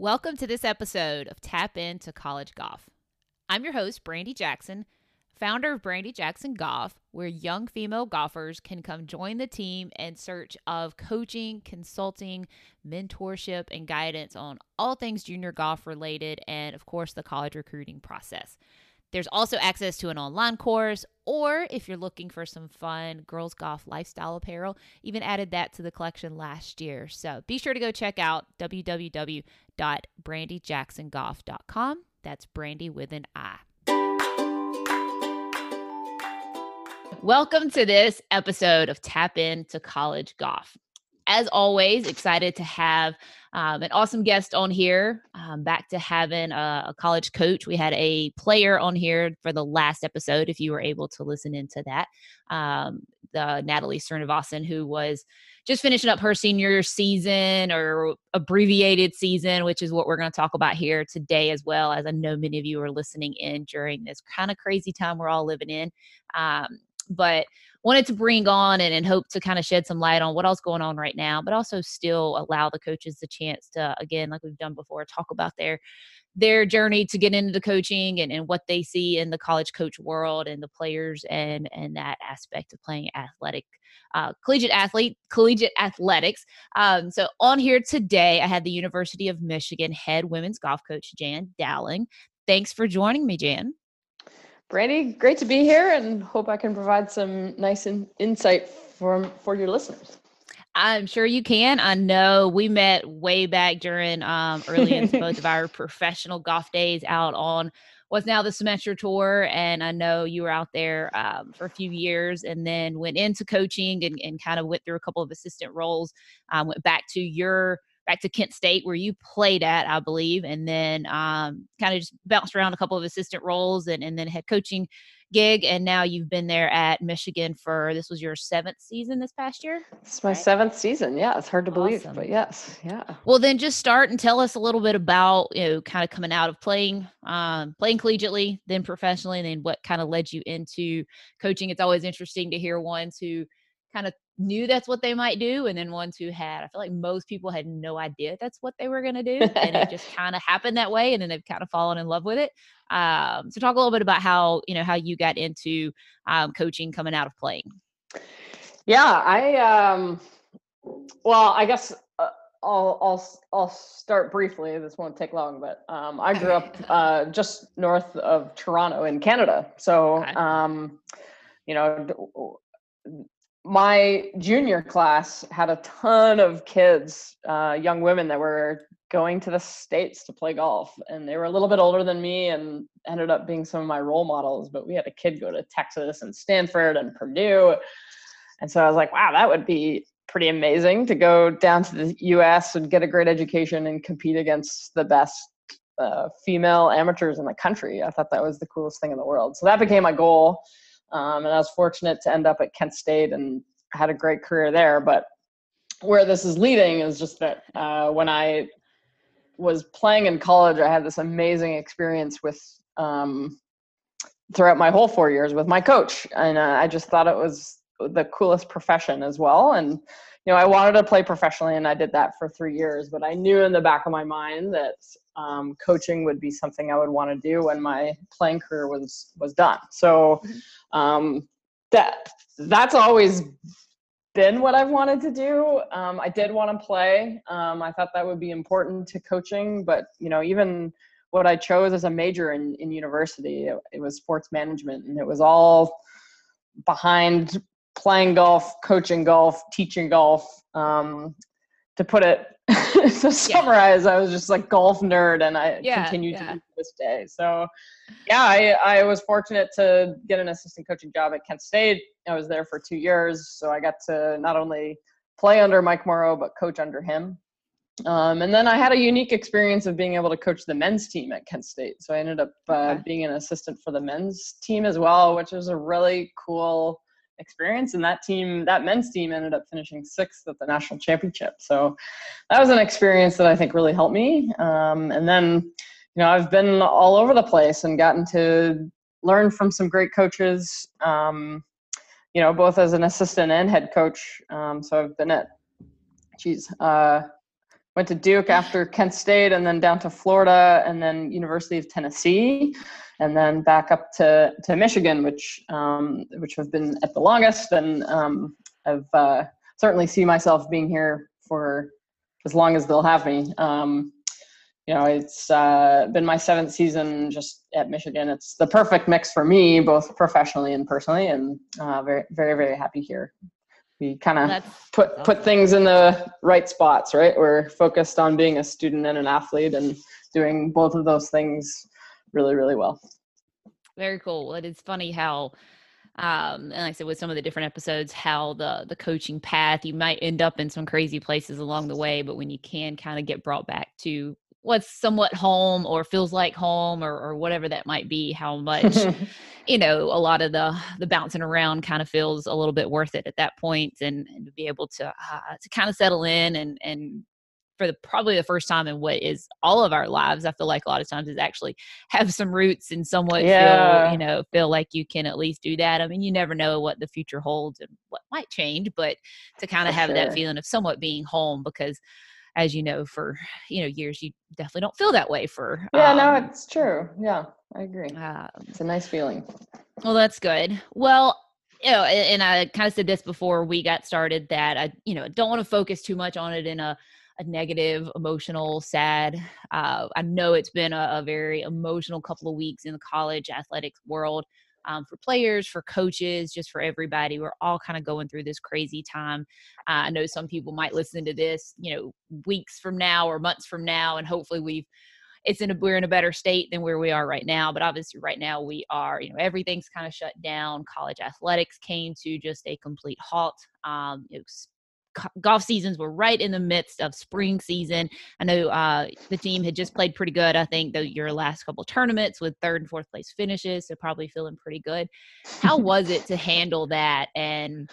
Welcome to this episode of Tap Into College Golf. I'm your host, Brandy Jackson, founder of Brandy Jackson Golf, where young female golfers can come join the team in search of coaching, consulting, mentorship, and guidance on all things junior golf related, and of course, the college recruiting process. There's also access to an online course, or if you're looking for some fun girls golf lifestyle apparel, even added that to the collection last year. So be sure to go check out www.brandyjacksongolf.com. That's Brandy with an I. Welcome to this episode of Tap Into College Golf as always, excited to have um, an awesome guest on here. Um, back to having a, a, college coach. We had a player on here for the last episode, if you were able to listen into that. Um, the Natalie Srinivasan, who was just finishing up her senior season or abbreviated season, which is what we're going to talk about here today, as well as I know many of you are listening in during this kind of crazy time we're all living in. Um, but wanted to bring on and, and hope to kind of shed some light on what else going on right now, but also still allow the coaches the chance to, again, like we've done before, talk about their their journey to get into the coaching and, and what they see in the college coach world and the players and and that aspect of playing athletic uh, collegiate athlete collegiate athletics. Um, so on here today i had the university of michigan head women's golf coach jan dowling. Thanks for joining me jan Brandy, great to be here and hope I can provide some nice in- insight for, for your listeners. I'm sure you can. I know we met way back during um, early in both of our professional golf days out on what's now the Symetra Tour. And I know you were out there um, for a few years and then went into coaching and, and kind of went through a couple of assistant roles, um, went back to your back to Kent State where you played at, I believe, and then um, kind of just bounced around a couple of assistant roles and, and then head coaching gig. And now you've been there at Michigan for this was your seventh season this past year. It's my right? seventh season. Yeah, it's hard to believe, awesome. but yes, yeah. Well, then just start and tell us a little bit about you know kind of coming out of playing um, playing collegiately, then professionally, and then what kind of led you into coaching. It's always interesting to hear ones who kind of knew that's what they might do and then ones who had i feel like most people had no idea that's what they were going to do and it just kind of happened that way and then they've kind of fallen in love with it um, so talk a little bit about how you know how you got into um, coaching coming out of playing yeah i um well i guess uh, I'll, I'll I'll start briefly. This won't take long, but um, I grew up uh, just north of Toronto in Canada. So, um, you know, my junior class had a ton of kids, uh, young women that were going to the states to play golf, and they were a little bit older than me, and ended up being some of my role models. But we had a kid go to Texas and Stanford and Purdue, and so I was like, wow, that would be pretty amazing to go down to the U.S. and get a great education and compete against the best uh, female amateurs in the country. I thought that was the coolest thing in the world. So that became my goal. Um, and I was fortunate to end up at Kent State and had a great career there. But where this is leading is just that uh, when I was playing in college, I had this amazing experience with um, throughout my whole four years with my coach, and uh, I just thought it was the coolest profession as well. And you know, I wanted to play professionally, and I did that for three years. But I knew in the back of my mind that um, coaching would be something I would want to do when my playing career was was done. So mm-hmm. um, that that's always been what I've wanted to do. Um, I did want to play. Um, I thought that would be important to coaching, but you know, even what I chose as a major in, in university, it, it was sports management, and it was all behind playing golf, coaching golf, teaching golf. Um, to put it to summarize, yeah. I was just like golf nerd, and I yeah, continued yeah. to this day. So, yeah, I I was fortunate to get an assistant coaching job at Kent State. I was there for two years, so I got to not only play under Mike Morrow but coach under him. Um, and then I had a unique experience of being able to coach the men's team at Kent State. So I ended up uh, okay. being an assistant for the men's team as well, which was a really cool experience and that team that men's team ended up finishing sixth at the national championship. So that was an experience that i think really helped me. Um, and then you know i've been all over the place and gotten to learn from some great coaches um, you know both as an assistant and head coach. Um, so i've been at geez uh, went to Duke after Kent State, and then down to Florida, and then University of Tennessee, and then back up to to Michigan, which um, which have been at the longest, and um, I've uh, certainly see myself being here for as long as they'll have me. Um, you know, it's uh, been my seventh season just at Michigan. It's the perfect mix for me, both professionally and personally, and uh, very, very, very happy here. We kind of put awesome. put things in the right spots, right? We're focused on being a student and an athlete, and doing both of those things really, really well. Very cool. It is funny how um, and like I said, with some of the different episodes, how the the coaching path you might end up in some crazy places along the way, but when you can kind of get brought back to what's somewhat home or feels like home or, or whatever that might be how much you know a lot of the the bouncing around kind of feels a little bit worth it at that point and, and to be able to uh, to kind of settle in and and for the probably the first time in what is all of our lives i feel like a lot of times is actually have some roots and somewhat yeah. feel you know feel like you can at least do that i mean you never know what the future holds and what might change but to kind of have sure. that feeling of somewhat being home because as you know, for you know years, you definitely don't feel that way for. Yeah, um, no, it's true. Yeah, I agree. Um, it's a nice feeling. Well, that's good. Well, you know, and I kind of said this before we got started that I, you know, don't want to focus too much on it in a a negative, emotional, sad. Uh, I know it's been a, a, very emotional couple of weeks in the college athletics world um, for players, for coaches, just for everybody. We're all kind of going through this crazy time. Uh, I know some people might listen to this, you know, weeks from now or months from now, and hopefully we've it's in a, we're in a better state than where we are right now. But obviously, right now we are, you know, everything's kind of shut down. College athletics came to just a complete halt. Um, it was golf seasons were right in the midst of spring season. I know uh, the team had just played pretty good. I think the, your last couple tournaments with third and fourth place finishes, so probably feeling pretty good. How was it to handle that and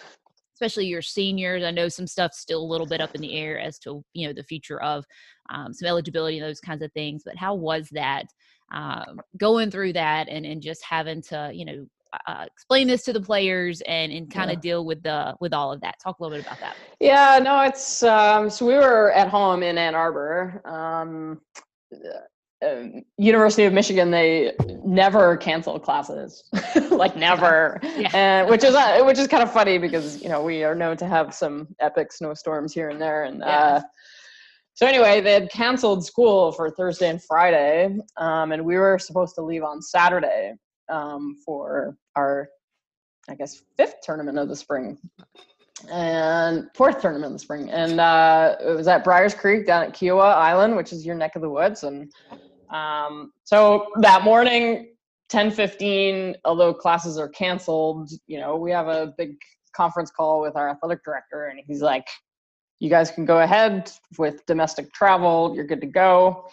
especially your seniors? I know some stuff's still a little bit up in the air as to you know the future of um, some eligibility and those kinds of things. But how was that um, going through that and and just having to you know uh, explain this to the players and and kind of yeah. deal with the with all of that talk a little bit about that yeah no it's um, so we were at home in ann arbor um, uh, University of Michigan, they never cancel classes, like never, yeah. and which is uh, which is kind of funny because you know we are known to have some epic snowstorms here and there, and yeah. uh, so anyway, they had canceled school for Thursday and Friday, um, and we were supposed to leave on Saturday um, for our, I guess, fifth tournament of the spring and fourth tournament in the spring. And uh, it was at Briars Creek down at Kiawah Island, which is your neck of the woods. And um, so that morning, 10:15, although classes are canceled, you know, we have a big conference call with our athletic director, and he's like, "You guys can go ahead with domestic travel. You're good to go."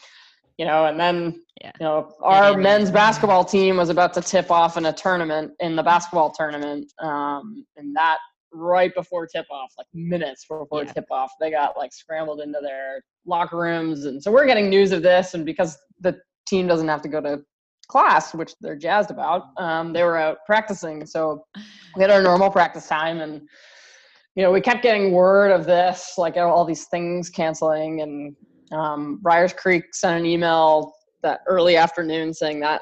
you know, and then yeah. you know our men's basketball team was about to tip off in a tournament in the basketball tournament, um, and that right before tip off, like minutes before yeah. tip off, they got like scrambled into their locker rooms, and so we're getting news of this, and because the team doesn't have to go to class, which they're jazzed about, um, they were out practicing, so we had our normal practice time and you know, we kept getting word of this, like all these things canceling, and um, Briars Creek sent an email that early afternoon saying that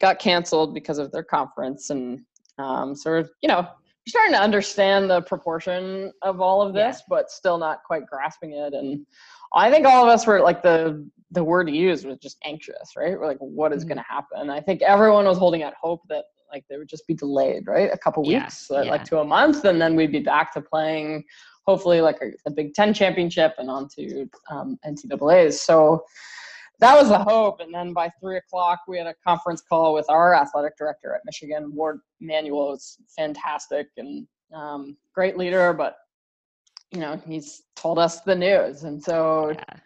got canceled because of their conference, and um, so we're, you know starting to understand the proportion of all of this, yeah. but still not quite grasping it. And I think all of us were like the the word to use was just anxious, right? We're like, what is mm-hmm. going to happen? I think everyone was holding out hope that like they would just be delayed, right? A couple yeah. weeks, yeah. like to a month, and then we'd be back to playing hopefully like a, Big Ten championship and on to um, NCAA's. So that was the hope. And then by three o'clock, we had a conference call with our athletic director at Michigan, Warde Manuel. was fantastic and um, great leader, but you know he's told us the news, and so yeah.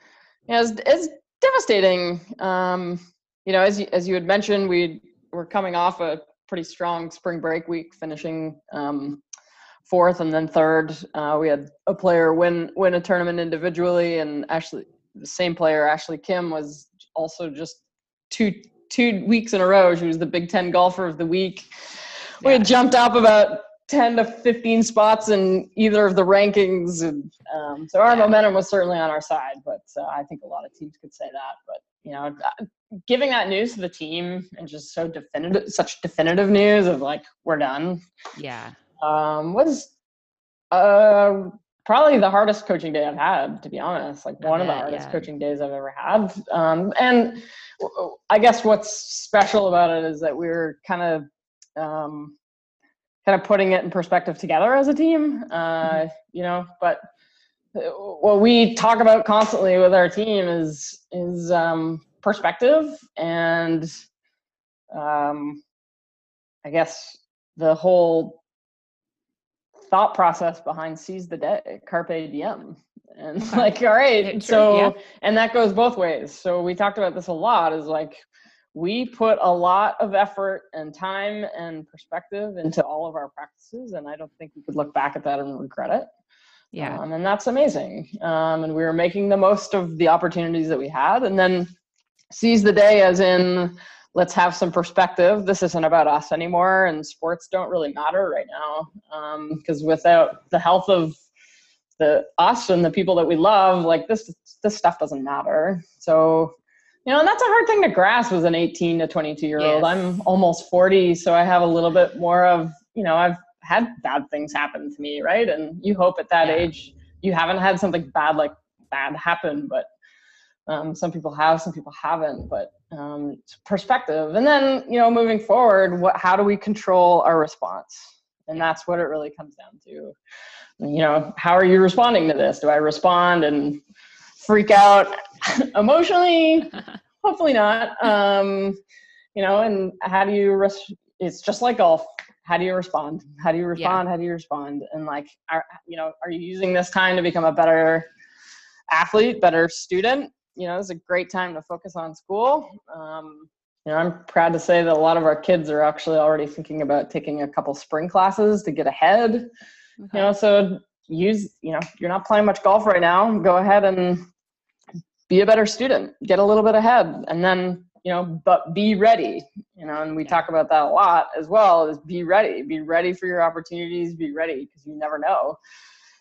you know, it's, it's devastating. Um, you know, as you, as you had mentioned, we were coming off a pretty strong spring break week, finishing um, fourth and then third. Uh, we had a player win win a tournament individually, and actually the same player, Ashley Kim, was also just two two weeks in a row. She was the Big Ten golfer of the week. We had jumped up about 10 to 15 spots in either of the rankings. And um, so our yeah. momentum was certainly on our side, but uh, I think a lot of teams could say that. But, you know, uh, giving that news to the team and just so definitive, such definitive news of like, we're done. Yeah. Um, was uh, probably the hardest coaching day I've had, to be honest. Like one of the hardest yeah. coaching days I've ever had. Um, and I guess what's special about it is that we are kind of, um, kind of putting it in perspective together as a team, uh, mm-hmm. you know, but uh, what we talk about constantly with our team is, is, um, perspective and, um, I guess the whole thought process behind seize the day, carpe diem. And like, all right, so, yeah. and that goes both ways. So we talked about this a lot is like, we put a lot of effort and time and perspective into all of our practices and i don't think we could look back at that and regret it yeah um, and that's amazing um, and we were making the most of the opportunities that we had and then seize the day as in let's have some perspective this isn't about us anymore and sports don't really matter right now because um, without the health of the us and the people that we love like this this stuff doesn't matter so you know, and that's a hard thing to grasp as an 18 to 22 year old. Yes. I'm almost 40, so I have a little bit more of, you know, I've had bad things happen to me, right? And you hope at that yeah. age you haven't had something bad like bad happen, but um, some people have, some people haven't. But um, perspective, and then you know, moving forward, what? How do we control our response? And that's what it really comes down to. You know, how are you responding to this? Do I respond and freak out emotionally hopefully not um you know and how do you res- it's just like golf how do you respond how do you respond yeah. how do you respond and like are you know are you using this time to become a better athlete better student you know it's a great time to focus on school um you know i'm proud to say that a lot of our kids are actually already thinking about taking a couple spring classes to get ahead okay. you know so use you know you're not playing much golf right now go ahead and be a better student, get a little bit ahead, and then you know, but be ready. You know, and we talk about that a lot as well. Is be ready, be ready for your opportunities, be ready because you never know.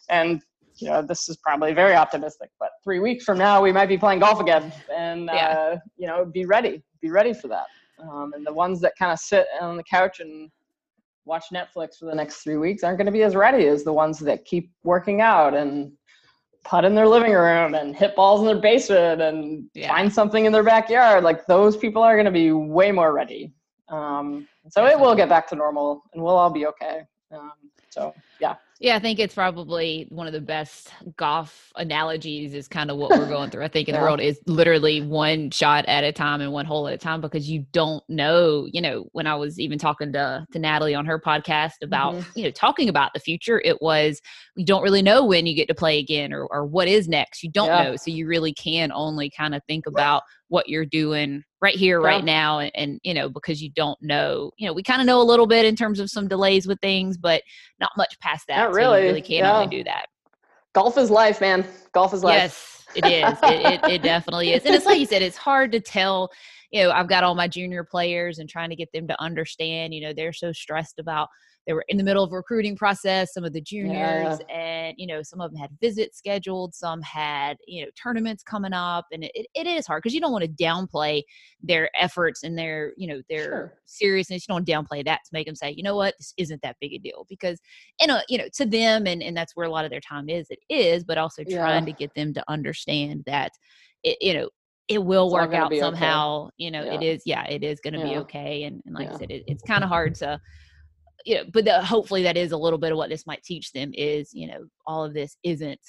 And you know, this is probably very optimistic, but three weeks from now we might be playing golf again, and yeah. uh, you know, be ready, be ready for that. Um, and the ones that kind of sit on the couch and watch Netflix for the next three weeks aren't going to be as ready as the ones that keep working out and putt in their living room and hit balls in their basement and yeah. find something in their backyard. Like those people are going to be way more ready. Um, so it will get back to normal and we'll all be okay. Um, so yeah. I think it's probably one of the best golf analogies is kind of what we're going through. I think in yeah. the world is literally one shot at a time and one hole at a time because you don't know, you know, when I was even talking to to Natalie on her podcast about, mm-hmm. you know, talking about the future, it was you don't really know when you get to play again or or what is next. You don't yeah. know. So you really can only kind of think about what you're doing right here yeah. right now and, and, you know because you don't know you know we kind of know a little bit in terms of some delays with things but not much past that not really so really can yeah. only do that golf is life man golf is life yes it is it, it, it definitely is and it's like you said it's hard to tell you know i've got all my junior players and trying to get them to understand you know they're so stressed about they were in the middle of a recruiting process some of the juniors yeah. and you know some of them had visits scheduled some had you know tournaments coming up and it, it is hard because you don't want to downplay their efforts and their you know their sure. seriousness you don't downplay that to make them say you know what this isn't that big a deal because you know you know to them and and that's where a lot of their time is it is but also trying yeah. to get them to understand that it, you know it will it's work out somehow okay. you know yeah. it is yeah it is going to be okay and, and like i said it, it's kind of hard to you know, but the, hopefully that is a little bit of what this might teach them is, you know, all of this isn't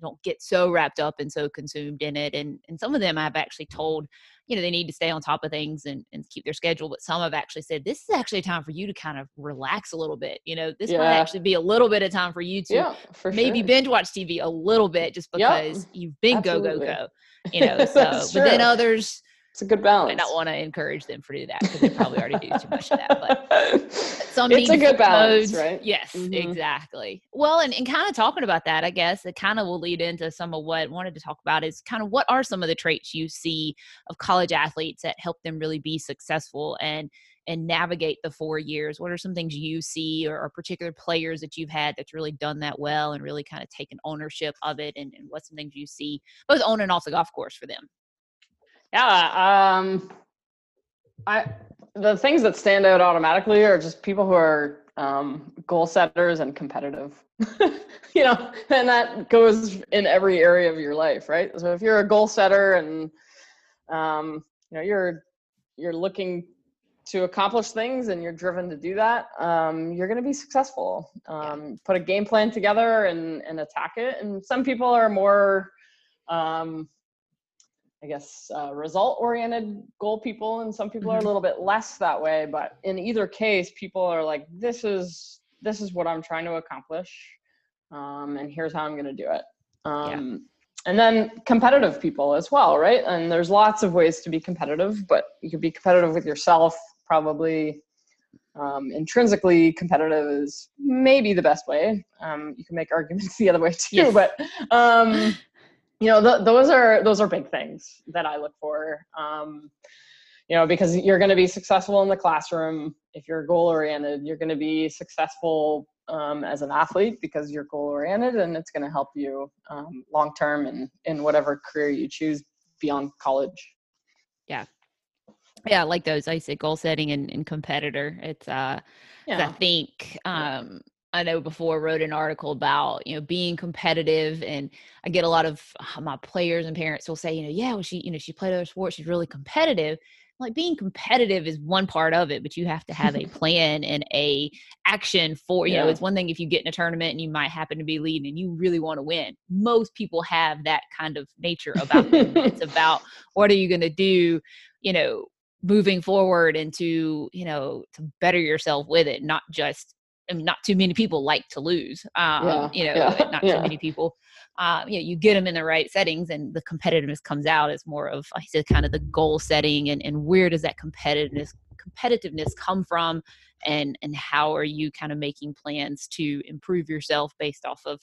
don't get so wrapped up and so consumed in it. And and some of them I've actually told, you know, they need to stay on top of things and, and keep their schedule. But some have actually said this is actually a time for you to kind of relax a little bit. You know, this yeah. might actually be a little bit of time for you to yeah, for maybe sure. binge watch TV a little bit just because yep. you've been Absolutely. go go go. You know, so but then others it's a good balance. I don't want to encourage them to do that because they probably already do too much of that. But some it's a good balance, modes, right? Yes, mm-hmm. exactly. Well, and, and kind of talking about that, I guess it kind of will lead into some of what I wanted to talk about is kind of what are some of the traits you see of college athletes that help them really be successful and and navigate the four years? What are some things you see or, or, particular players that you've had that's really done that well and really kind of taken ownership of it? And, and what's some things you see both on and off the golf course for them? Yeah. Um, I, the things that stand out automatically are just people who are um, goal setters and competitive. you know, and that goes in every area of your life, right? So if you're a goal setter and um, you know you're you're looking to accomplish things and you're driven to do that, um, you're going to be successful. Um, put a game plan together and, and attack it. And some people are more, um, I guess, uh, result oriented goal people, and some people are a mm-hmm. little bit less that way. But in either case, people are like, this is this is what I'm trying to accomplish, um, and here's how I'm going to do it. Yeah. Um, and then competitive people as well, right? And there's lots of ways to be competitive, but you could be competitive with yourself, probably um, intrinsically competitive is maybe the best way. Um, you can make arguments the other way too, yes. but um, you know, th- those are those are big things that I look for. Um, you know, because you're going to be successful in the classroom if you're goal oriented. You're going to be successful um, as an athlete because you're goal oriented, and it's going to help you um, long term and in whatever career you choose beyond college. Yeah, yeah, I like those. I say goal setting and, and competitor. It's uh, yeah. I think um, I know before wrote an article about you know being competitive, and I get a lot of uh, my players and parents will say, you know, yeah, well, she you know she played other sports, she's really competitive. Like being competitive is one part of it, but you have to have a plan and a action for you yeah. know. It's one thing if you get in a tournament and you might happen to be leading and you really want to win. Most people have that kind of nature about them. it's about what are you going to do, you know, moving forward and to you know to better yourself with it not just I mean, not too many people like to lose um, yeah, you know yeah, not yeah. too many people uh, you know you get them in the right settings and the competitiveness comes out It's more of i said kind of the goal setting and, and where does that competitiveness competitiveness come from and and how are you kind of making plans to improve yourself based off of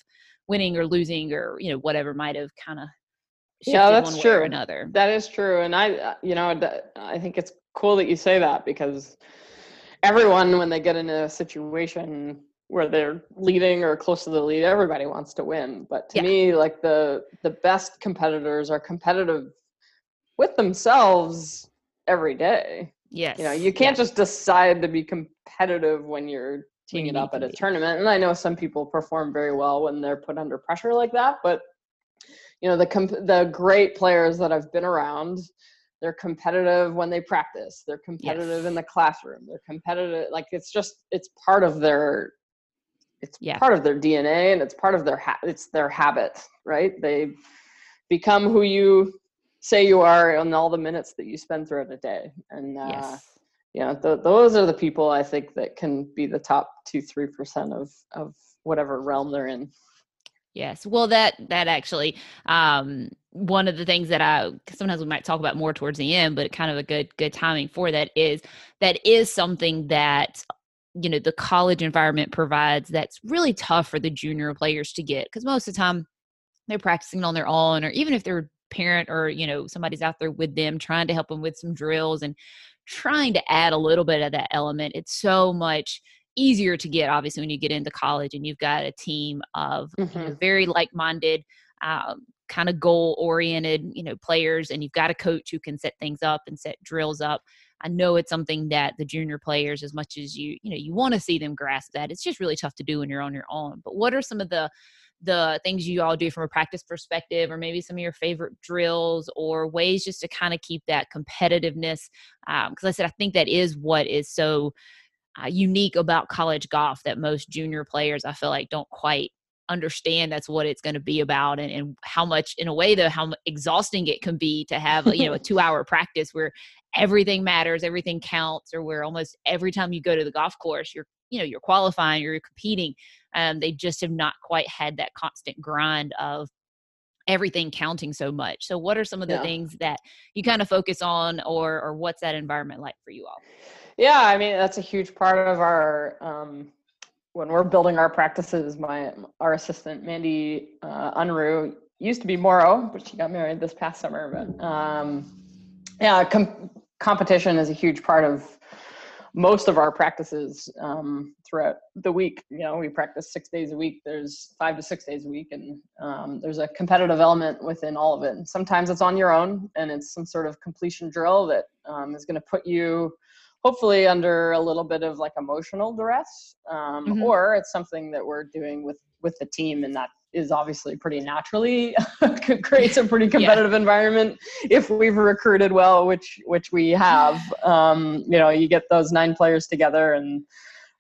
winning or losing or you know whatever might have kind of yeah, that's true. another. That is true, and I, uh, you know, I think it's cool that you say that because everyone, when they get in a situation where they're leading or close to the lead, everybody wants to win. But to yeah. me, like the the best competitors are competitive with themselves every day. Yes. You know, you can't just decide to be competitive when you're teeing it up at a be. tournament. And I know some people perform very well when they're put under pressure like that, but you know the comp- the great players that I've been around, they're competitive when they practice. They're competitive yes. in the classroom. They're competitive. Like it's just it's part of their it's yeah. part of their DNA and it's part of their ha- it's their habit, right? They become who you say you are in all the minutes that you spend throughout a day. And uh, yes. you know, th- those are the people I think that can be the top two, three percent of of whatever realm they're in. Yes. Well, that that actually um, one of the things that I sometimes we might talk about more towards the end, but kind of a good good timing for that is that is something that you know the college environment provides that's really tough for the junior players to get because most of the time they're practicing on their own or even if their parent or you know somebody's out there with them trying to help them with some drills and trying to add a little bit of that element it's so much easier to get obviously when you get into college and you've got a team of mm-hmm. you know, very like-minded um, kind of goal oriented you know players and you've got a coach who can set things up and set drills up. I know it's something that the junior players as much as you you know you want to see them grasp that it's just really tough to do when you're on your own. But what are some of the the things you all do from a practice perspective or maybe some of your favorite drills or ways just to kind of keep that competitiveness? Because um, i said i think that is what is so uh, unique about college golf that most junior players I feel like don't quite understand that's what it's going to be about and, and how much in a way though how exhausting it can be to have you know a two hour practice where everything matters everything counts or where almost every time you go to the golf course you're you know you're qualifying you're competing. Um, they just have not quite had that constant grind of everything counting so much. So what are some of the Yeah. things that you kind of focus on or or what's that environment like for you all? Yeah, I mean that's a huge part of our um, when we're building our practices. My our assistant Mandy uh, Unruh used to be Moro, but she got married this past summer. But um, yeah, com- competition is a huge part of most of our practices um, throughout the week. You know, we practice six days a week. There's five to six days a week, and um, there's a competitive element within all of it. And sometimes it's on your own, and it's some sort of completion drill that um, is going to put you hopefully under a little bit of like emotional duress um, Mhm. or it's something that we're doing with with the team and that is obviously pretty naturally creates a pretty competitive environment if we've recruited well which which we have. Um, you know you get those nine players together and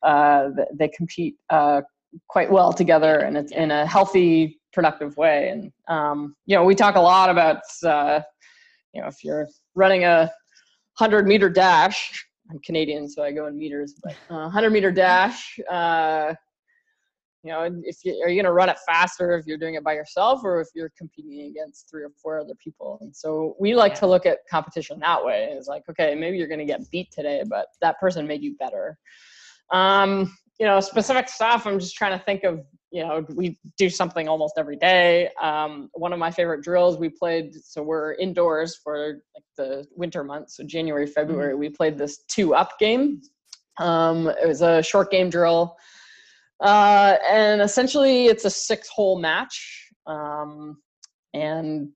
uh, they compete uh, quite well together and it's in a healthy productive way. And um, you know we talk a lot about uh, you know if you're running a 100 meter dash i'm canadian so i go in meters but uh, 100 meter dash uh, you know if you are you going to run it faster if you're doing it by yourself or if you're competing against three or four other people? And so we like Yeah. to look at competition that way. It's like okay maybe you're going to get beat today but that person made you better. Um you know specific stuff i'm just trying to think of you know we do something almost every day. Um one of my favorite drills we played so we're indoors for like the winter months so january february we played this two up game. Um it was a short game drill. Uh and essentially it's a six hole match um and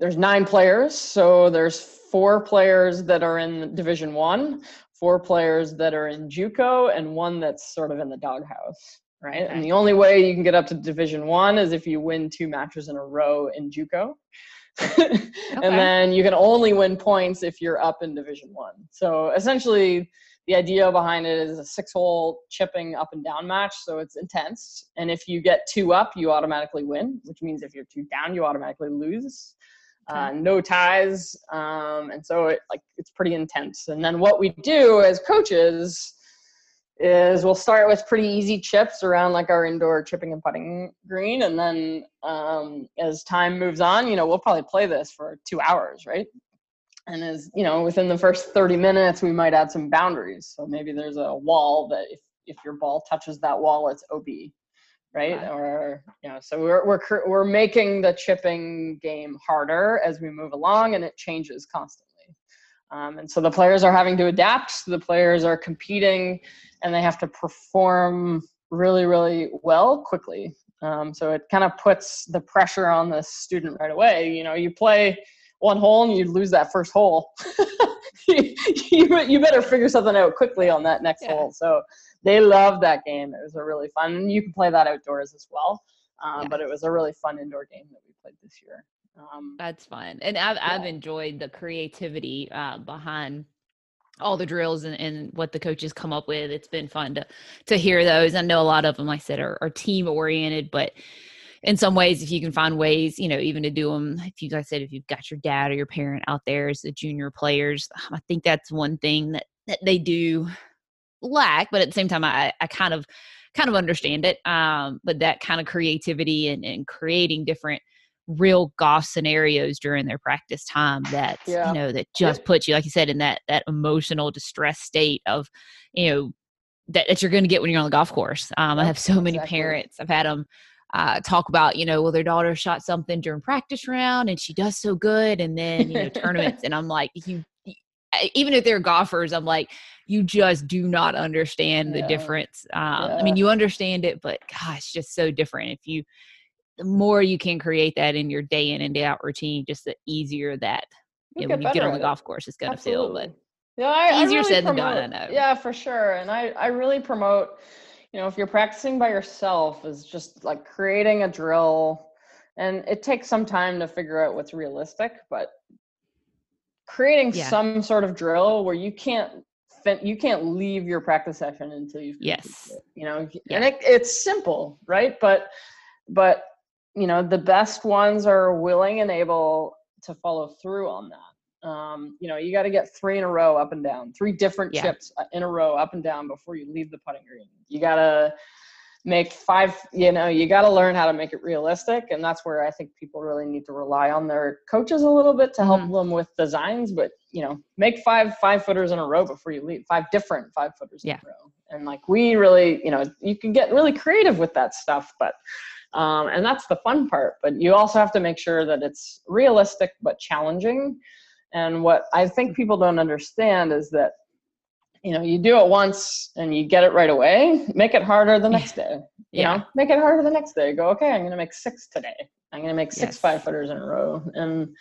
there's nine players so there's four players that are in division one four players that are in JUCO and one that's sort of in the doghouse, right? Okay. And the only way you can get up to Division One is if you win two matches in a row in JUCO. Okay. And then you can only win points if you're up in Division One. So essentially, the idea behind it is a six-hole chipping up and down match, so it's intense. And if you get two up, you automatically win, which means if you're two down, you automatically lose uh, no ties um, and so it like it's pretty intense. And then what we do as coaches is we'll start with pretty easy chips around like our indoor chipping and putting green. And then um, as time moves on you know we'll probably play this for two hours right? And as you know within the first 30 minutes we might add some boundaries. So maybe there's a wall that if, if your ball touches that wall it's ob right? Right. or you know so we're, we're we're making the chipping game harder as we move along and it changes constantly. Um, and so the players are having to adapt the players are competing and they have to perform really really well quickly. Um, so it kind of puts the pressure on the student right away. You know you play one hole and you lose that first hole. You, you better figure something out quickly on that next Yeah. hole. So they loved that game. It was a really fun. And you can play that outdoors as well. Um, Yeah. But it was a really fun indoor game that we played this year. Um, That's fun. And I've I've enjoyed the creativity uh, behind all the drills and, and what the coaches come up with. It's been fun to to hear those. I know a lot of them, like I said, are, are team oriented, but in some ways, if you can find ways, you know, even to do them, if you guys said if you've got your dad or your parent out there as the junior players, I think that's one thing that that they do lack. But at the same time, I I kind of kind of understand it. Um, but that kind of creativity and, and creating different real golf scenarios during their practice time that Yeah. you know that just puts you like you said in that that emotional distress state of you know that, that you're going to get when you're on the golf course um, i have so many exactly. parents i've had them uh, talk about you know well their daughter shot something during practice round and she does so good and then you know tournaments and i'm like you even if they're golfers i'm like you just do not understand the difference um, i mean you understand it but gosh it's just so different if you the more you can create that in your day in and day out routine, just the easier that You'll know, when you get on the golf course, it's going to feel. But yeah, I, I easier really said than done, I know. Yeah, for sure. And I, I really promote, you know, if you're practicing by yourself, is just like creating a drill, and it takes some time to figure out what's realistic, but creating Yeah. some sort of drill where you can't you can't leave your practice session until you've Yes. it, you know Yeah. and it, it's simple right but but you know the best ones are willing and able to follow through on that um, you know you got to get three in a row up and down three different Yeah. chips uh, in a row up and down before you leave the putting green you got to make five you know you got to learn how to make it realistic and that's where i think people really need to rely on their coaches a little bit to help mm-hmm. them with designs but you know make five five footers in a row before you leave five different five footers yeah. in a row and like we really you know you can get really creative with that stuff but um, and that's the fun part but you also have to make sure that it's realistic but challenging and what i think people don't understand is that you know you do it once and you get it right away make it harder the next day you yeah. know? Make it harder the next day. Go okay i'm going to make six today. I'm going to make six yes. five footers in a row. And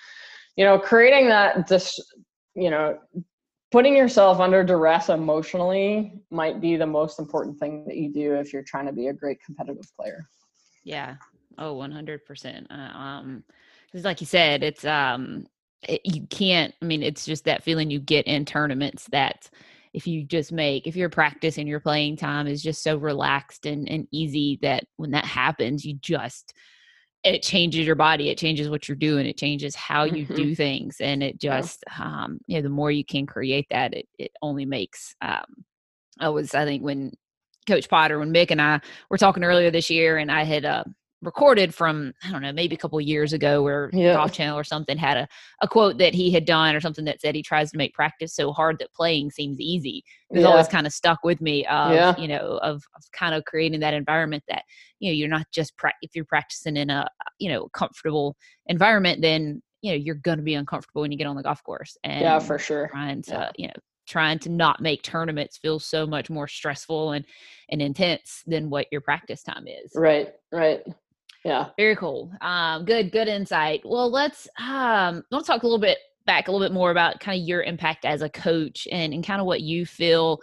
you know creating that just you know putting yourself under duress emotionally might be the most important thing that you do if you're trying to be a great competitive player. Yeah. Oh 100% uh, um because like you said it's um it, you can't i mean it's just that feeling you get in tournaments that if you just make if your practice and your playing time is just so relaxed and, and easy that when that happens you just it changes your body it changes what you're doing it changes how you mm-hmm. do things and it just yeah. um you know the more you can create that it, it only makes um i was i think when coach potter when Mic and i were talking earlier this year and i had uh recorded from I don't know maybe a couple years ago where yeah. Golf Channel or something had a, a quote that he had done or something that said he tries to make practice so hard that playing seems easy. It's yeah. always kind of stuck with me of yeah. you know of, of kind of creating that environment that you know you're not just pra- if you're practicing in a you know comfortable environment then you know you're going to be uncomfortable when you get on the golf course and yeah for sure trying to you know trying to not make tournaments feel so much more stressful and and intense than what your practice time is right right yeah. Very cool. Um good good insight. Well let's um let's talk a little bit back a little bit more about kind of your impact as a coach and, and kind of what you feel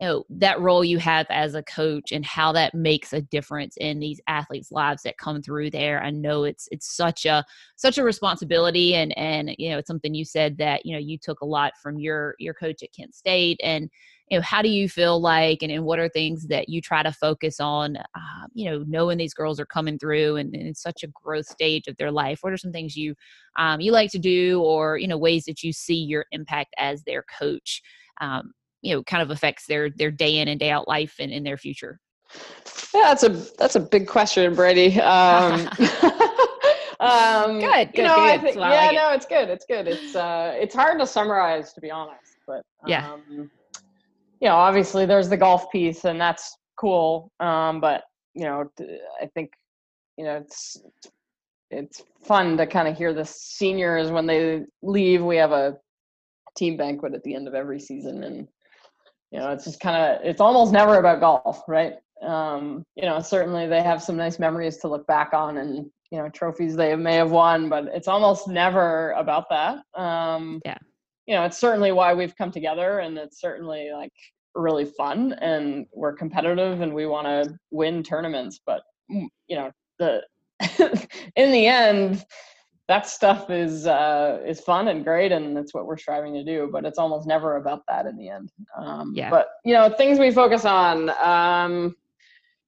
you know that role you have as a coach and how that makes a difference in these athletes lives that come through there. I know it's it's such a such a responsibility and and you know it's something you said that you know you took a lot from your your coach at kent state and you know how do you feel like and, and what are things that you try to focus on uh, you know knowing these girls are coming through and, and, it's such a growth stage of their life? What are some things you um, you like to do or you know ways that you see your impact as their coach um, you know kind of affects their their day in and day out life and in their future yeah that's a that's a big question brady um, um good good, you know, good. Think, yeah like no it. it's good it's good it's uh it's hard to summarize to be honest but yeah um, you know, obviously there's the golf piece and that's cool. Um, but you know, I think, you know, it's, it's fun to kind of hear the seniors when they leave. We have a team banquet at the end of every season and, you know, it's just kind of, it's almost never about golf, right? Um, you know, certainly they have some nice memories to look back on and, you know, trophies they may have won, but it's almost never about that. Um, yeah you know, it's certainly why we've come together and it's certainly like really fun and we're competitive and we want to win tournaments. But, mm, you know, the, in the end, that stuff is uh, is fun and great, and that's what we're striving to do. But it's almost never about that in the end. Um, yeah. But you know, things we focus on. Um,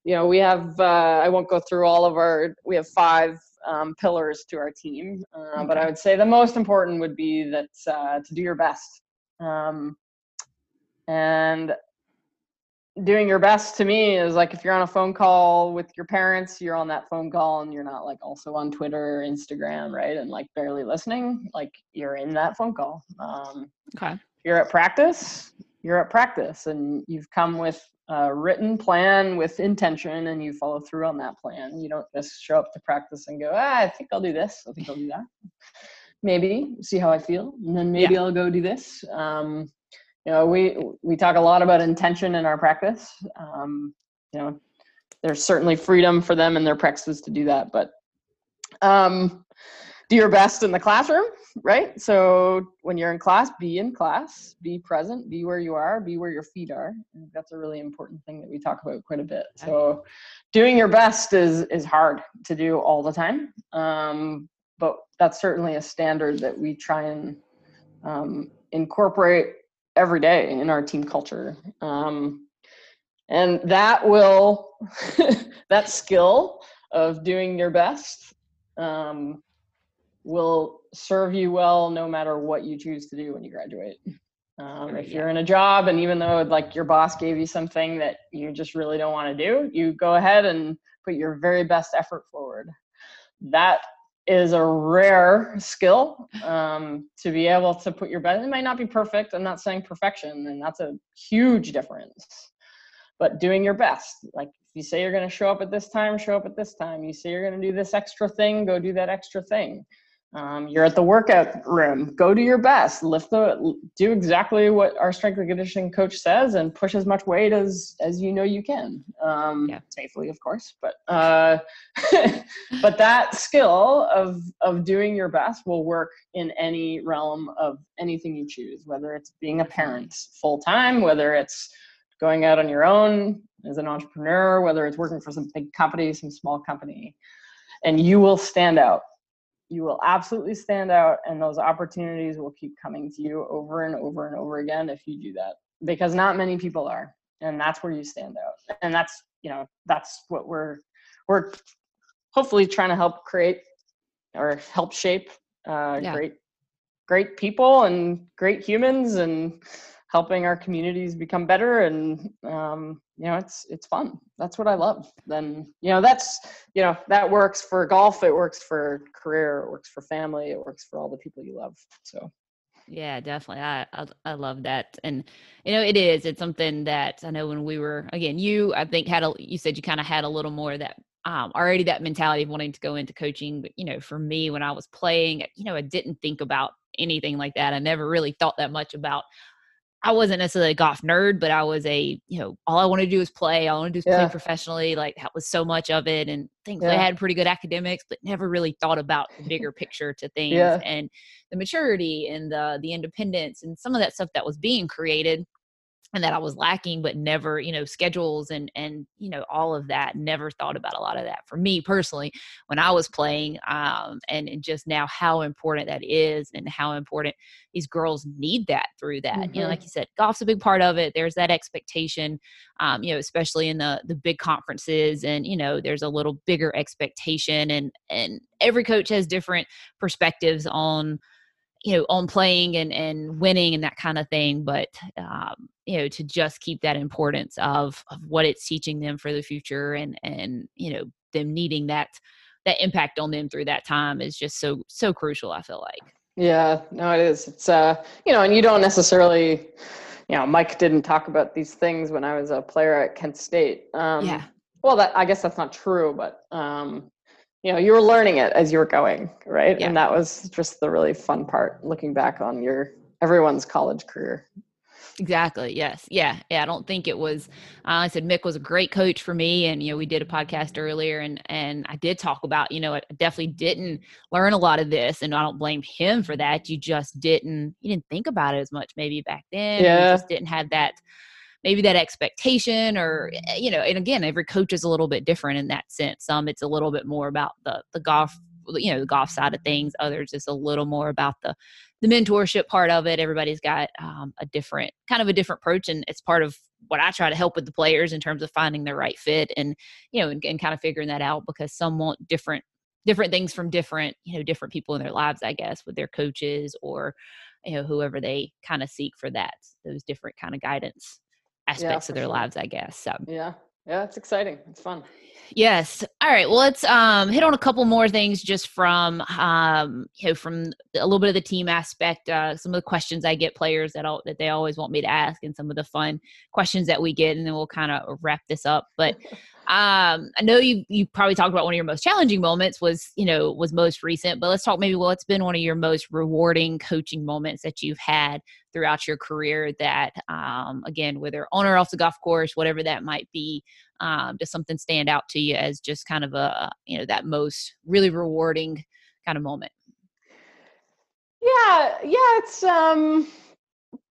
you know, we have. Uh, I won't go through all of our. We have five um, pillars to our team. Uh, okay. But I would say the most important would be that uh, to do your best. Um, and doing your best to me is like if you're on a phone call with your parents, you're on that phone call and you're not like also on Twitter or Instagram, right? And like barely listening, like you're in that phone call. Um, okay. You're at practice, you're at practice, and you've come with a written plan with intention and you follow through on that plan. You don't just show up to practice and go, ah, I think I'll do this. I think I'll do that. Maybe see how I feel, and then maybe yeah. I'll go do this. Um, you know, we we talk a lot about intention in our practice. Um, you know, there's certainly freedom for them in their practices to do that, but um, do your best in the classroom right? So when you're in class, be in class, be present, be where you are, be where your feet are. That's a really important thing that we talk about quite a bit. So doing your best is is hard to do all the time, um, but that's certainly a standard that we try and um, incorporate every day in our team culture. Um, and that will that skill of doing your best um, will serve you well no matter what you choose to do when you graduate. Um, if you're in a job and even though like your boss gave you something that you just really don't want to do, you go ahead and put your very best effort forward. That is a rare skill um, to be able to put your best. It might not be perfect. I'm not saying perfection, and that's a huge difference. But doing your best, like if you say you're going to show up at this time, show up at this time. You say you're going to do this extra thing, go do that extra thing. Um, you're at the workout room. Go do your best. Lift the. Do exactly what our strength and conditioning coach says, and push as much weight as as you know you can. Um, yeah. Safely, of course. But uh, but that skill of of doing your best will work in any realm of anything you choose. Whether it's being a parent full time, whether it's going out on your own as an entrepreneur, whether it's working for some big company, some small company, and you will stand out you will absolutely stand out and those opportunities will keep coming to you over and over and over again if you do that because not many people are and that's where you stand out and that's you know that's what we're we're hopefully trying to help create or help shape uh, yeah. great great people and great humans and helping our communities become better and um, you know it's it's fun. That's what i love. Then you know that's you know that works for golf it works for career it works for family it works for all the people you love so. Yeah definitely. I, I i love that and you know it is it's something that i know when we were again you i think had a you said you kind of had a little more that um, already that mentality of wanting to go into coaching but you know for me when i was playing you know i didn't think about anything like that. I never really thought that much about I wasn't necessarily a golf nerd, but I was a, you know, all I wanted to do was play. All I wanted to do yeah. play professionally. Like that was so much of it. And things yeah. I had pretty good academics, but never really thought about the bigger picture to things yeah. and the maturity and the the independence and some of that stuff that was being created and that I was lacking, but never, you know, schedules and and you know all of that. Never thought about a lot of that for me personally when I was playing, um, and, and just now how important that is, and how important these girls need that through that. Mm-hmm. You know, like mm-hmm. you said, golf's a big part of it. There's that expectation, um, you know, especially in the the big conferences, and you know, there's a little bigger expectation, and and every coach has different perspectives on you know on playing and and winning and that kind of thing but um, you know to just keep that importance of of what it's teaching them for the future and and you know them needing that that impact on them through that time is just so so crucial i feel like. Yeah no it is. It's uh you know and you don't necessarily you know Mic didn't talk about these things when i was a player at kent state. Um yeah well that i guess that's not true but um you know you were learning it as you were going right yeah. and that was just the really fun part looking back on your everyone's college career exactly yes yeah yeah i don't think it was uh, i said Mic was a great coach for me and you know we did a podcast earlier and and i did talk about you know i definitely didn't learn a lot of this and i don't blame him for that you just didn't you didn't think about it as much maybe back then yeah. you just didn't have that maybe that expectation or eh, you know and again every coach is a little bit different in that sense. Some it's a little bit more about the the golf you know the golf side of things. Others is a little more about the the mentorship part of it. Everybody's got um, a different kind of a different approach and it's part of what i try to help with the players in terms of finding the right fit and you know and, and kind of figuring that out because some want different different things from different you know different people in their lives i guess with their coaches or you know whoever they kind of seek for that those different kind of guidance aspects yeah, of their sure. lives, I guess. So yeah, yeah, it's exciting. It's fun. Yes. All right. Well, let's um, hit on a couple more things just from um, you know from a little bit of the team aspect. Uh, some of the questions I get players that all, that they always want me to ask, and some of the fun questions that we get, and then we'll kind of wrap this up. But um, I know you you probably talked about one of your most challenging moments was you know was most recent, but let's talk maybe what's been one of your most rewarding coaching moments that you've had throughout your career that um, again whether on or off the golf course whatever that might be um, does something stand out to you as just kind of a you know that most really rewarding kind of moment? Yeah yeah it's um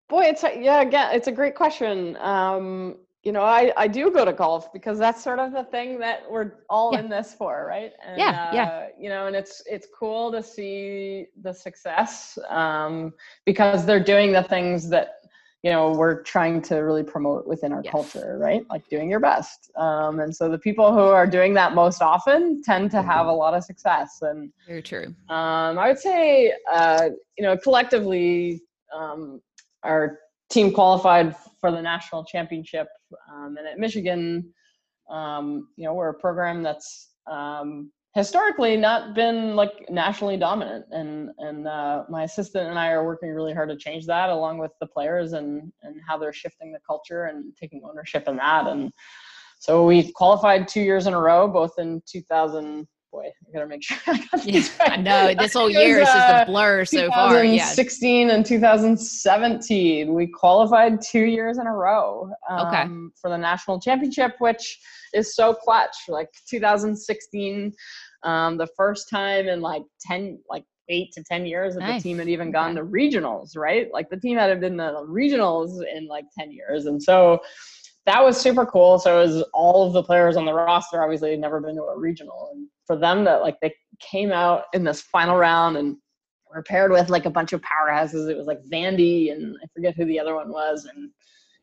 boy it's yeah again it's a great question. Um you know, I, I do go to golf because that's sort of the thing that we're all yeah. in this for, right? And, yeah, yeah. Uh, you know, and it's it's cool to see the success um, because they're doing the things that you know we're trying to really promote within our yes. culture, right? Like doing your best. Um, and so the people who are doing that most often tend to have a lot of success. And very true. Um, I would say, uh, you know, collectively, um, our team qualified for the national championship. Um, and at Michigan, um, you know, we're a program that's um, historically not been like nationally dominant. And and uh, my assistant and i are working really hard to change that along with the players and and how they're shifting the culture and taking ownership in that. And so we qualified two years in a row both in 2000 boy i gotta make sure i got yeah, right. i know this whole year is just a uh, blur so far yeah 16 and 2017 we qualified two years in a row um, okay. for the national championship which is so clutch like 2016 um, the first time in like 10 like eight to 10 years that nice. the team had even gone okay. to regionals right like the team hadn't been the regionals in like 10 years and so that was super cool so it was all of the players on the roster obviously had never been to a regional and for them that like they came out in this final round and were paired with like a bunch of powerhouses it was like vandy and i forget who the other one was and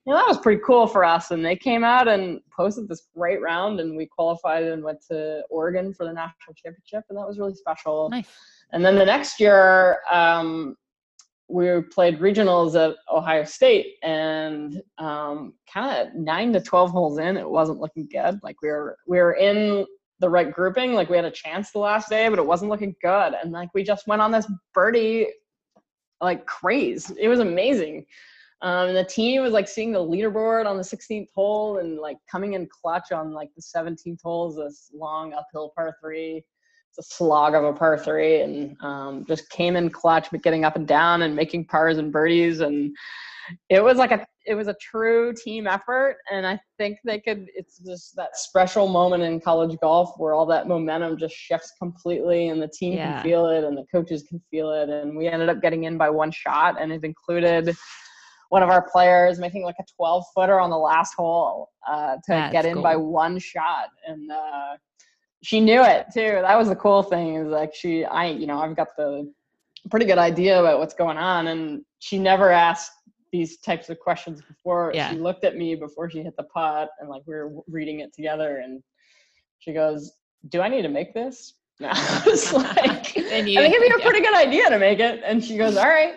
you know, that was pretty cool for us. And they came out and posted this great round, and we qualified and went to Oregon for the national championship, and that was really special. Nice. And then the next year, um, we played regionals at Ohio State, and um, kind of nine to twelve holes in, it wasn't looking good. Like we were we were in the right grouping, like we had a chance the last day, but it wasn't looking good. And like we just went on this birdie like craze. It was amazing. Um, and the team was like seeing the leaderboard on the 16th hole and like coming in clutch on like the 17th hole is this long uphill par three. It's a slog of a par three and um, just came in clutch, but getting up and down and making pars and birdies. And it was like a, it was a true team effort. And I think they could, it's just that special moment in college golf where all that momentum just shifts completely and the team yeah. can feel it and the coaches can feel it. And we ended up getting in by one shot and it included, one of our players making like a 12 footer on the last hole uh, to That's get in cool. by one shot. And uh, she knew it too. That was the cool thing is like she, I, you know, I've got the pretty good idea about what's going on. And she never asked these types of questions before. Yeah. She looked at me before she hit the putt and like we were reading it together. And she goes, do I need to make this? I was like, you, I think it'd be a pretty good idea to make it. And she goes, all right.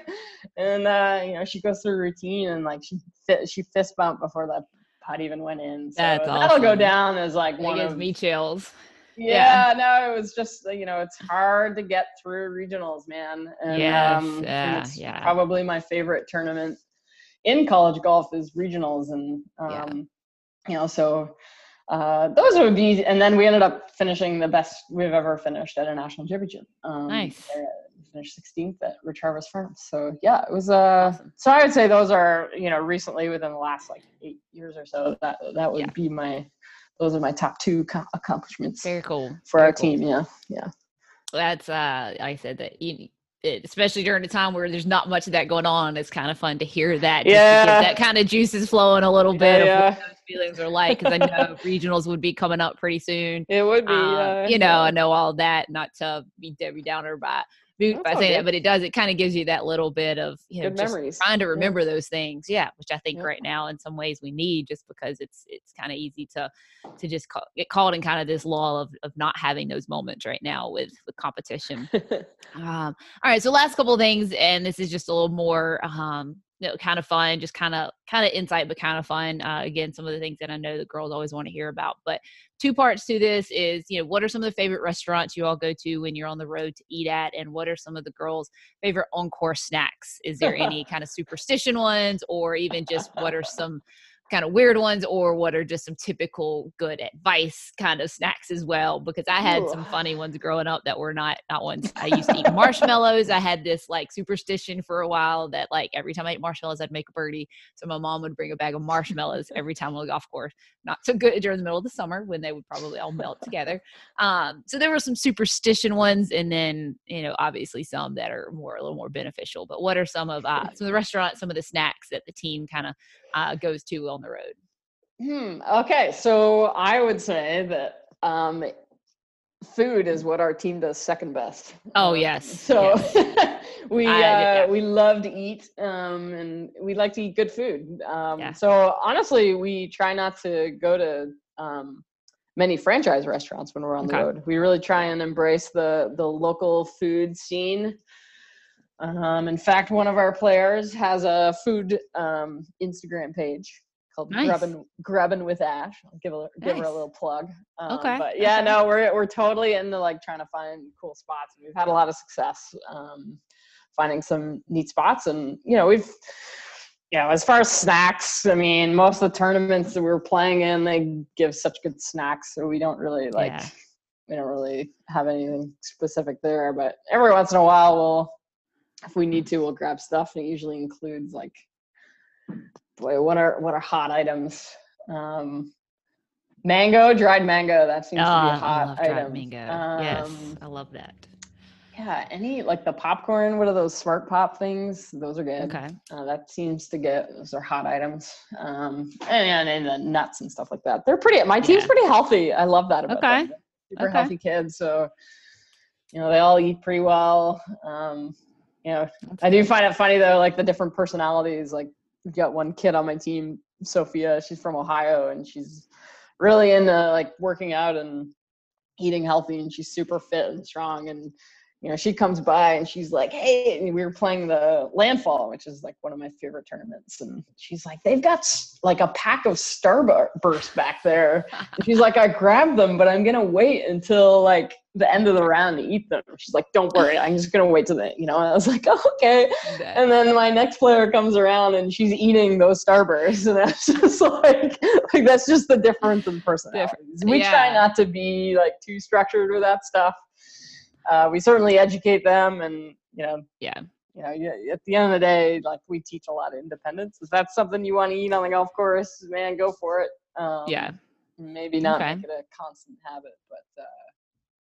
And, uh, you know, she goes through a routine and like she fit, she fist bumped before that putt even went in. So That's that'll awesome. go down as like one gives of me chills. Yeah, yeah, no, it was just, you know, it's hard to get through regionals, man. And, yes, um, yeah, it's yeah. probably my favorite tournament in college golf is regionals. And, um, yeah. you know, so, uh, those would be, and then we ended up finishing the best we've ever finished at a national championship. Um, nice. Finished 16th at Rich Harvest Farms. So yeah, it was. Uh, awesome. So I would say those are you know recently within the last like eight years or so that that would yeah. be my those are my top two accomplishments. Very cool for Very our cool. team. Yeah, yeah. That's uh, I said that you especially during a time where there's not much of that going on. It's kind of fun to hear that. yeah. that kind of juices flowing a little bit yeah, of what those feelings are like. Because I know regionals would be coming up pretty soon. It would be. Um, you know, I know all that. Not to be Debbie Downer by by saying that, but it does. It kind of gives you that little bit of you know Good just memories. trying to remember yeah. those things. Yeah, which I think yeah. right now in some ways we need just because it's it's kind of easy to to just call, get caught in kind of this law of of not having those moments right now with with competition. um, all right, so last couple things, and this is just a little more um, you know, kind of fun, just kind of kind of insight, but kind of fun. Uh, again, some of the things that I know the girls always want to hear about. But two parts to this is, you know, what are some of the favorite restaurants you all go to when you're on the road to eat at, and what are some of the girls' favorite encore snacks? Is there any kind of superstition ones, or even just what are some kind of weird ones or what are just some typical good advice kind of snacks as well because i had Ooh. some funny ones growing up that were not not ones i used to eat marshmallows. I had this like superstition for a while that like every time i ate marshmallows i'd make a birdie so my mom would bring a bag of marshmallows every time on the golf course. Not so good during the middle of the summer when they would probably all melt together. Um, so there were some superstition ones and then you know obviously some that are more a little more beneficial but what are some of uh, some of the restaurants some of the snacks that the team kind of uh, goes to on the road? Hmm. Okay. So I would say that um, food is what our team does second best. Oh um, yes. So yes. we uh, yeah. we love to eat, um, and we like to eat good food. Um, yeah. So honestly, we try not to go to um, many franchise restaurants when we're on okay. the road. We really try and embrace the the local food scene Um, in fact, one of our players has a food um, Instagram page called Nice. Grubbin Grubbin with Ash. I'll give a give her a little plug. Um, Okay, But yeah, okay. no, we're we're totally into like trying to find cool spots. We've had a lot of success um, finding some neat spots, and you know we've. You know, as far as snacks, I mean, most of the tournaments that we're playing in, they give such good snacks, so we don't really like Yeah. we don't really have anything specific there. But every once in a while, we'll if we need to, we'll grab stuff, and it usually includes like, boy, what are what are hot items? Um, mango, dried mango. That seems to be Ah, a I hot dried item. mango. yes, Um, I love that. Yeah, any like the popcorn. What are those smart pop things? Those are good. Okay. Uh, that seems to get those are hot items. Um, and, and the nuts and stuff like that. They're pretty. My team's Yeah. pretty healthy. I love that about Okay. them. They're Super Okay. healthy kids. So you know they all eat pretty well. Um, you know, That's I do find it funny though, like the different personalities. Like got one kid on my team, Sophia. She's from Ohio, and she's really into like working out and eating healthy, and she's super fit and strong. And you know, she comes by and she's like, "Hey," and we were playing the Landfall, which is like one of my favorite tournaments. And she's like, "They've got like a pack of Starburst back there." And she's like, "I grabbed them, but I'm gonna wait until like the end of the round to eat them." She's like, "Don't worry, I'm just gonna wait till the," you know. And I was like, oh, "Okay." And then my next player comes around and she's eating those Starbursts, and that's just like, like that's just the difference in personalities. We try not to be like too structured with that stuff. Uh, we certainly educate them, and you know, yeah. you know, at the end of the day, like we teach a lot of independence. If that's something you want to eat on the golf course, man, go for it. Um, Yeah. maybe not Okay. make it a constant habit, but uh,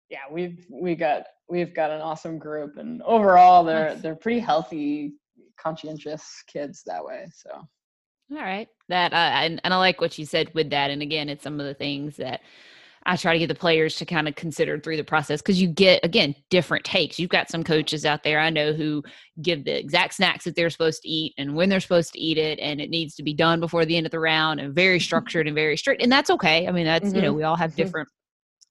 yeah, we've we got we've got an awesome group, and overall, they're Nice. they're pretty healthy, conscientious kids that way. So All right. That uh, and, and I like what you said with that. And again, it's some of the things that I try to get the players to kind of consider through the process because you get again different takes. You've got some coaches out there I know who give the exact snacks that they're supposed to eat and when they're supposed to eat it, and it needs to be done before the end of the round and very structured and very strict. And that's okay. I mean, that's you know Mhm. we all have different.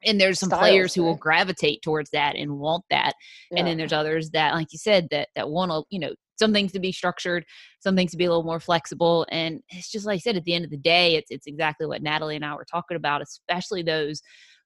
And there's some Styles, players who will gravitate towards that and want that and then there's others that like you said that that want to you know some things to be structured some things to be a little more flexible and it's just like i said at the end of the day it's it's exactly what natalie and i were talking about especially those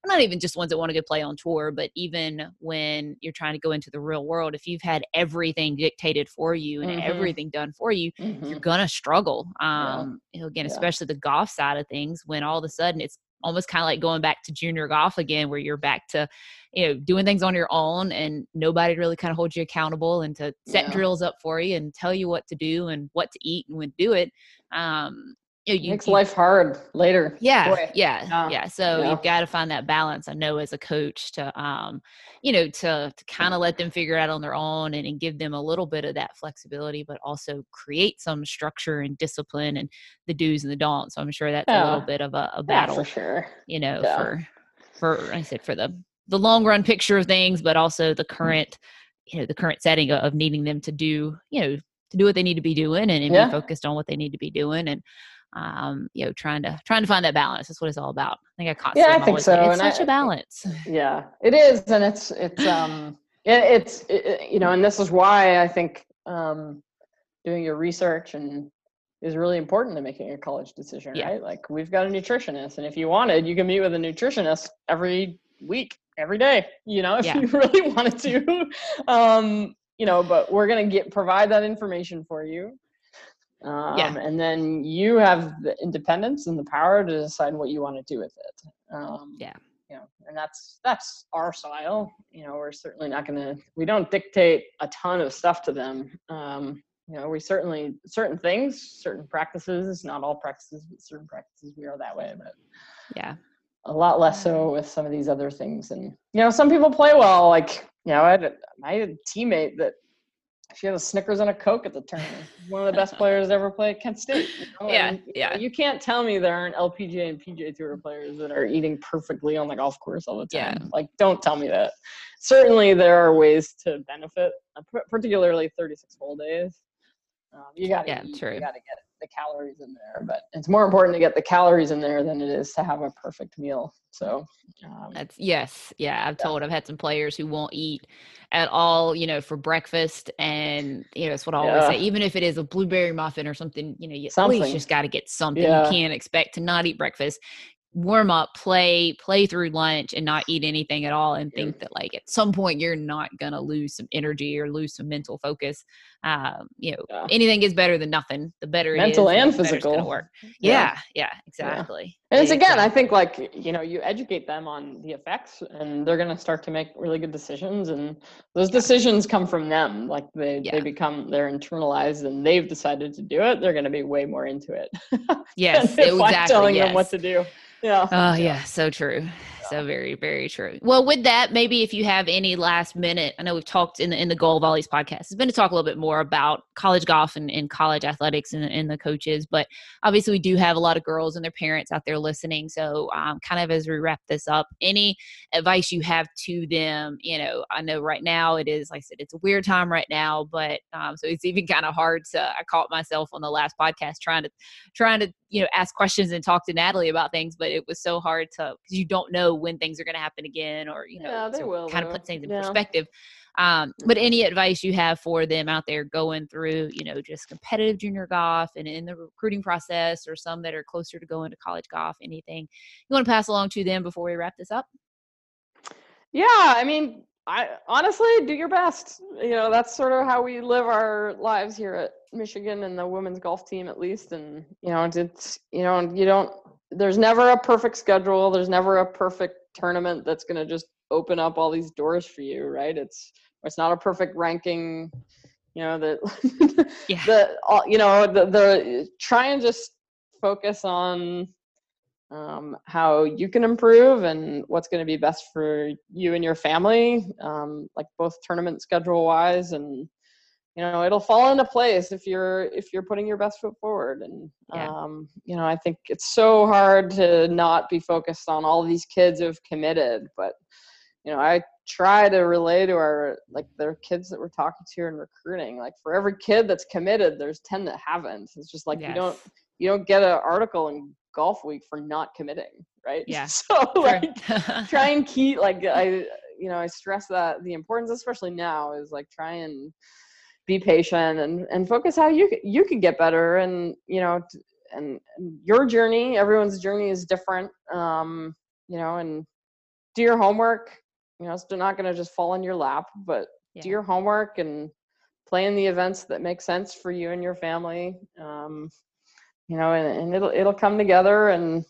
not even just ones that want to go play on tour but even when you're trying to go into the real world if you've had everything dictated for you and Mhm. everything done for you Mhm. you're gonna struggle Yeah. um you know, again Yeah. especially the golf side of things when all of a sudden it's almost kind of like going back to junior golf again where you're back to you know doing things on your own and nobody really kind of holds you accountable and to set Yeah. drills up for you and tell you what to do and what to eat and when to do it um you you, makes you- life hard later. yeah Boy. yeah Yeah, yeah so yeah. you've got to find that balance i know as a coach to um you know to to kind of let them figure it out on their own and, and give them a little bit of that flexibility but also create some structure and discipline and the do's and the don'ts so i'm sure that's a little bit of a, a Yeah, battle for sure. you know Yeah. for for i said for the the long run picture of things but also the current you know the current setting of, needing them to do you know to do what they need to be doing and, and Yeah. be focused on what they need to be doing and um you know trying to trying to find that balance that's what it's all about i think i constantly I think so, it's and such I- a balance Yeah, it is, and it's it's um it, it's it, it- you know, and this is why I think um doing your research and is really important to making a college decision, Yeah. right? Like we've got a nutritionist, and if you wanted, you can meet with a nutritionist every week, every day. You know, if Yeah. you really wanted to, um, you know, but we're gonna get provide that information for you. Um, and then you have the independence and the power to decide what you want to do with it. Um, Yeah. you know, and that's that's our style. You know, we're certainly not going to. We don't dictate a ton of stuff to them. Um, you know, we certainly certain things, certain practices, not all practices, but certain practices we are that way. But yeah a lot less so with some of these other things. And you know, some people play well. Like you know, I had a, I had a teammate that she had a Snickers and a Coke at the tournament. One of the best players to ever play at Kent State. you know, Yeah, and, yeah. you can't tell me there aren't LPGA and PGA Tour players that are eating perfectly on the golf course all the time. Yeah. Like, don't tell me that. Certainly, there are ways to benefit, uh, particularly 36 hole days. Um, you got to Yeah, eat, true. You got to get it. The calories in there. But it's more important to get the calories in there than it is to have a perfect meal. So um, that's yes, yeah. I've told I've had some players who won't eat at all, you know, for breakfast, and you know that's what I always yeah. say. Even if it is a blueberry muffin or something, you know, you something. at least just got to get something. Yeah. You can't expect to not eat breakfast warm up, play, play through lunch and not eat anything at all and think that like at some point you're not gonna lose some energy or lose some mental focus. Um, you know, yeah. anything is better than nothing. The better mental and physical work. Yeah, yeah, yeah exactly. Yeah. And it's again, I think like you know, you educate them on the effects and they're gonna start to make really good decisions and those decisions come from them. Like they they become they're internalized and they've decided to do it, they're gonna be way more into it. yes, exactly. telling yes. them what to do. Yeah. Oh, yeah. So true. So very, very true. Well, with that, maybe if you have any last minute, I know we've talked in the in the Goal Volleys podcast. It's been to talk a little bit more about college golf and, and college athletics and, and the coaches, but obviously we do have a lot of girls and their parents out there listening. So, um, kind of as we wrap this up, any advice you have to them? You know, I know right now it is like I said, it's a weird time right now, but um, so it's even kind of hard to. I caught myself on the last podcast trying to trying to you know ask questions and talk to Natalie about things, but it was so hard to because you don't know when things are going to happen again or you know yeah, they will, kind of put things in yeah. perspective. Um, but any advice you have for them out there going through you know just competitive junior golf and in the recruiting process or some that are closer to going to college golf anything you want to pass along to them before we wrap this up? Yeah i mean I honestly do your best. You know, that's sort of how we live our lives here at Michigan and the women's golf team at least. And, you know, it's, you know, you don't, there's never a perfect schedule. There's never a perfect tournament that's going to just open up all these doors for you. Right. It's, it's not a perfect ranking, you know, that, yeah. the, you know, the, the, try and just focus on um, how you can improve and what's going to be best for you and your family, um, like both tournament schedule wise and you know it'll fall into place if you're if you're putting your best foot forward and yeah. um, you know i think it's so hard to not be focused on all these kids who've committed but you know i try to relay to our like their kids that we're talking to and recruiting like for every kid that's committed there's 10 that haven't it's just like yes. you don't you don't get an article in Golfweek for not committing right? Yeah. So like try and keep like i you know i stress that the importance especially now is like try and be patient and and focus how you you can get better and you know and, and your journey everyone's journey is different um you know and do your homework you know it's not going to just fall in your lap but yeah. do your homework and play in the events that make sense for you and your family um you know and, and it'll it'll come together and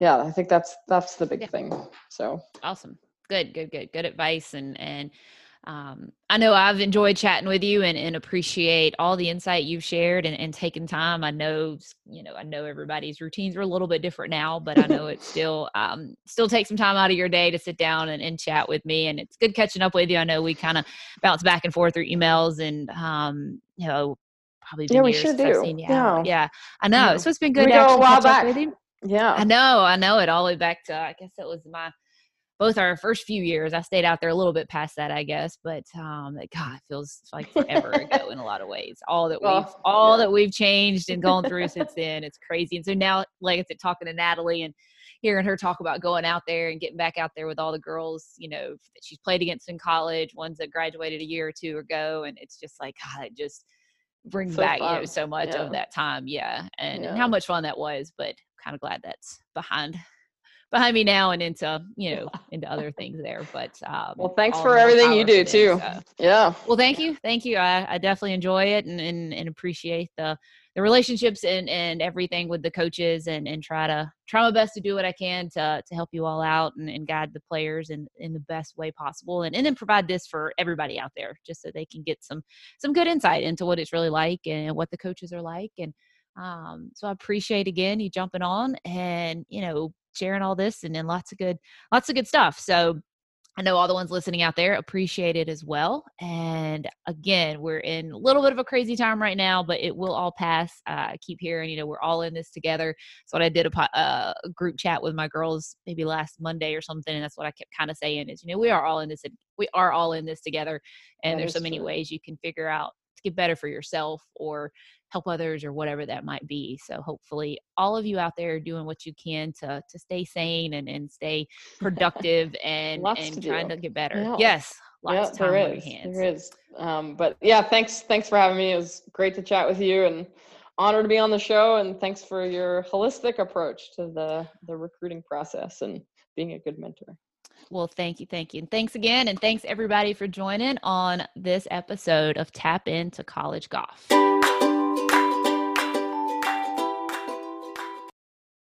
yeah i think that's that's the big yeah. thing so awesome good good good good advice and and um, I know I've enjoyed chatting with you and, and appreciate all the insight you've shared and, and taken time. I know, you know, I know everybody's routines are a little bit different now, but I know it still, um, still takes some time out of your day to sit down and, and chat with me. And it's good catching up with you. I know we kind of bounce back and forth through emails and, um, you know, probably yeah, we sure do. Yeah. yeah, I know. Yeah. So it's been good we to actually catch back. with you. Yeah, I know. I know it all the way back to. I guess it was my both our first few years. I stayed out there a little bit past that, I guess, but um, God, it feels like forever ago in a lot of ways. All that we've, all yeah. that we've changed and gone through since then, it's crazy. And so now, like I said, talking to Natalie and hearing her talk about going out there and getting back out there with all the girls, you know, that she's played against in college, ones that graduated a year or two ago, and it's just like God, it just brings so back fun. you know so much yeah. of that time, yeah. And, yeah. and how much fun that was. But kind of glad that's behind behind me now and into you know into other things there but um, well thanks for everything you do too so. yeah well thank you thank you I, I definitely enjoy it and, and, and appreciate the the relationships and and everything with the coaches and and try to try my best to do what i can to to help you all out and, and guide the players in in the best way possible and, and then provide this for everybody out there just so they can get some some good insight into what it's really like and what the coaches are like and um, so I appreciate again you jumping on and you know sharing all this and then lots of good lots of good stuff. So I know all the ones listening out there appreciate it as well. And again, we're in a little bit of a crazy time right now, but it will all pass. Uh, I keep hearing, you know, we're all in this together. So what I did a, uh, a, group chat with my girls maybe last Monday or something, and that's what I kept kind of saying is, you know, we are all in this. We are all in this together, and that there's so many true. ways you can figure out make it better for yourself or help others or whatever that might be. So hopefully all of you out there are doing what you can to to stay sane and, and stay productive and and to trying do. to get better. Yeah. Yes. Lots yeah, of time there is. hands. There is. Um, but yeah, thanks. Thanks for having me. It was great to chat with you, and honored to be on the show. And thanks for your holistic approach to the the recruiting process and being a good mentor. Well, thank you, thank you. And thanks again. And thanks everybody for joining on this episode of Tap Into College Golf.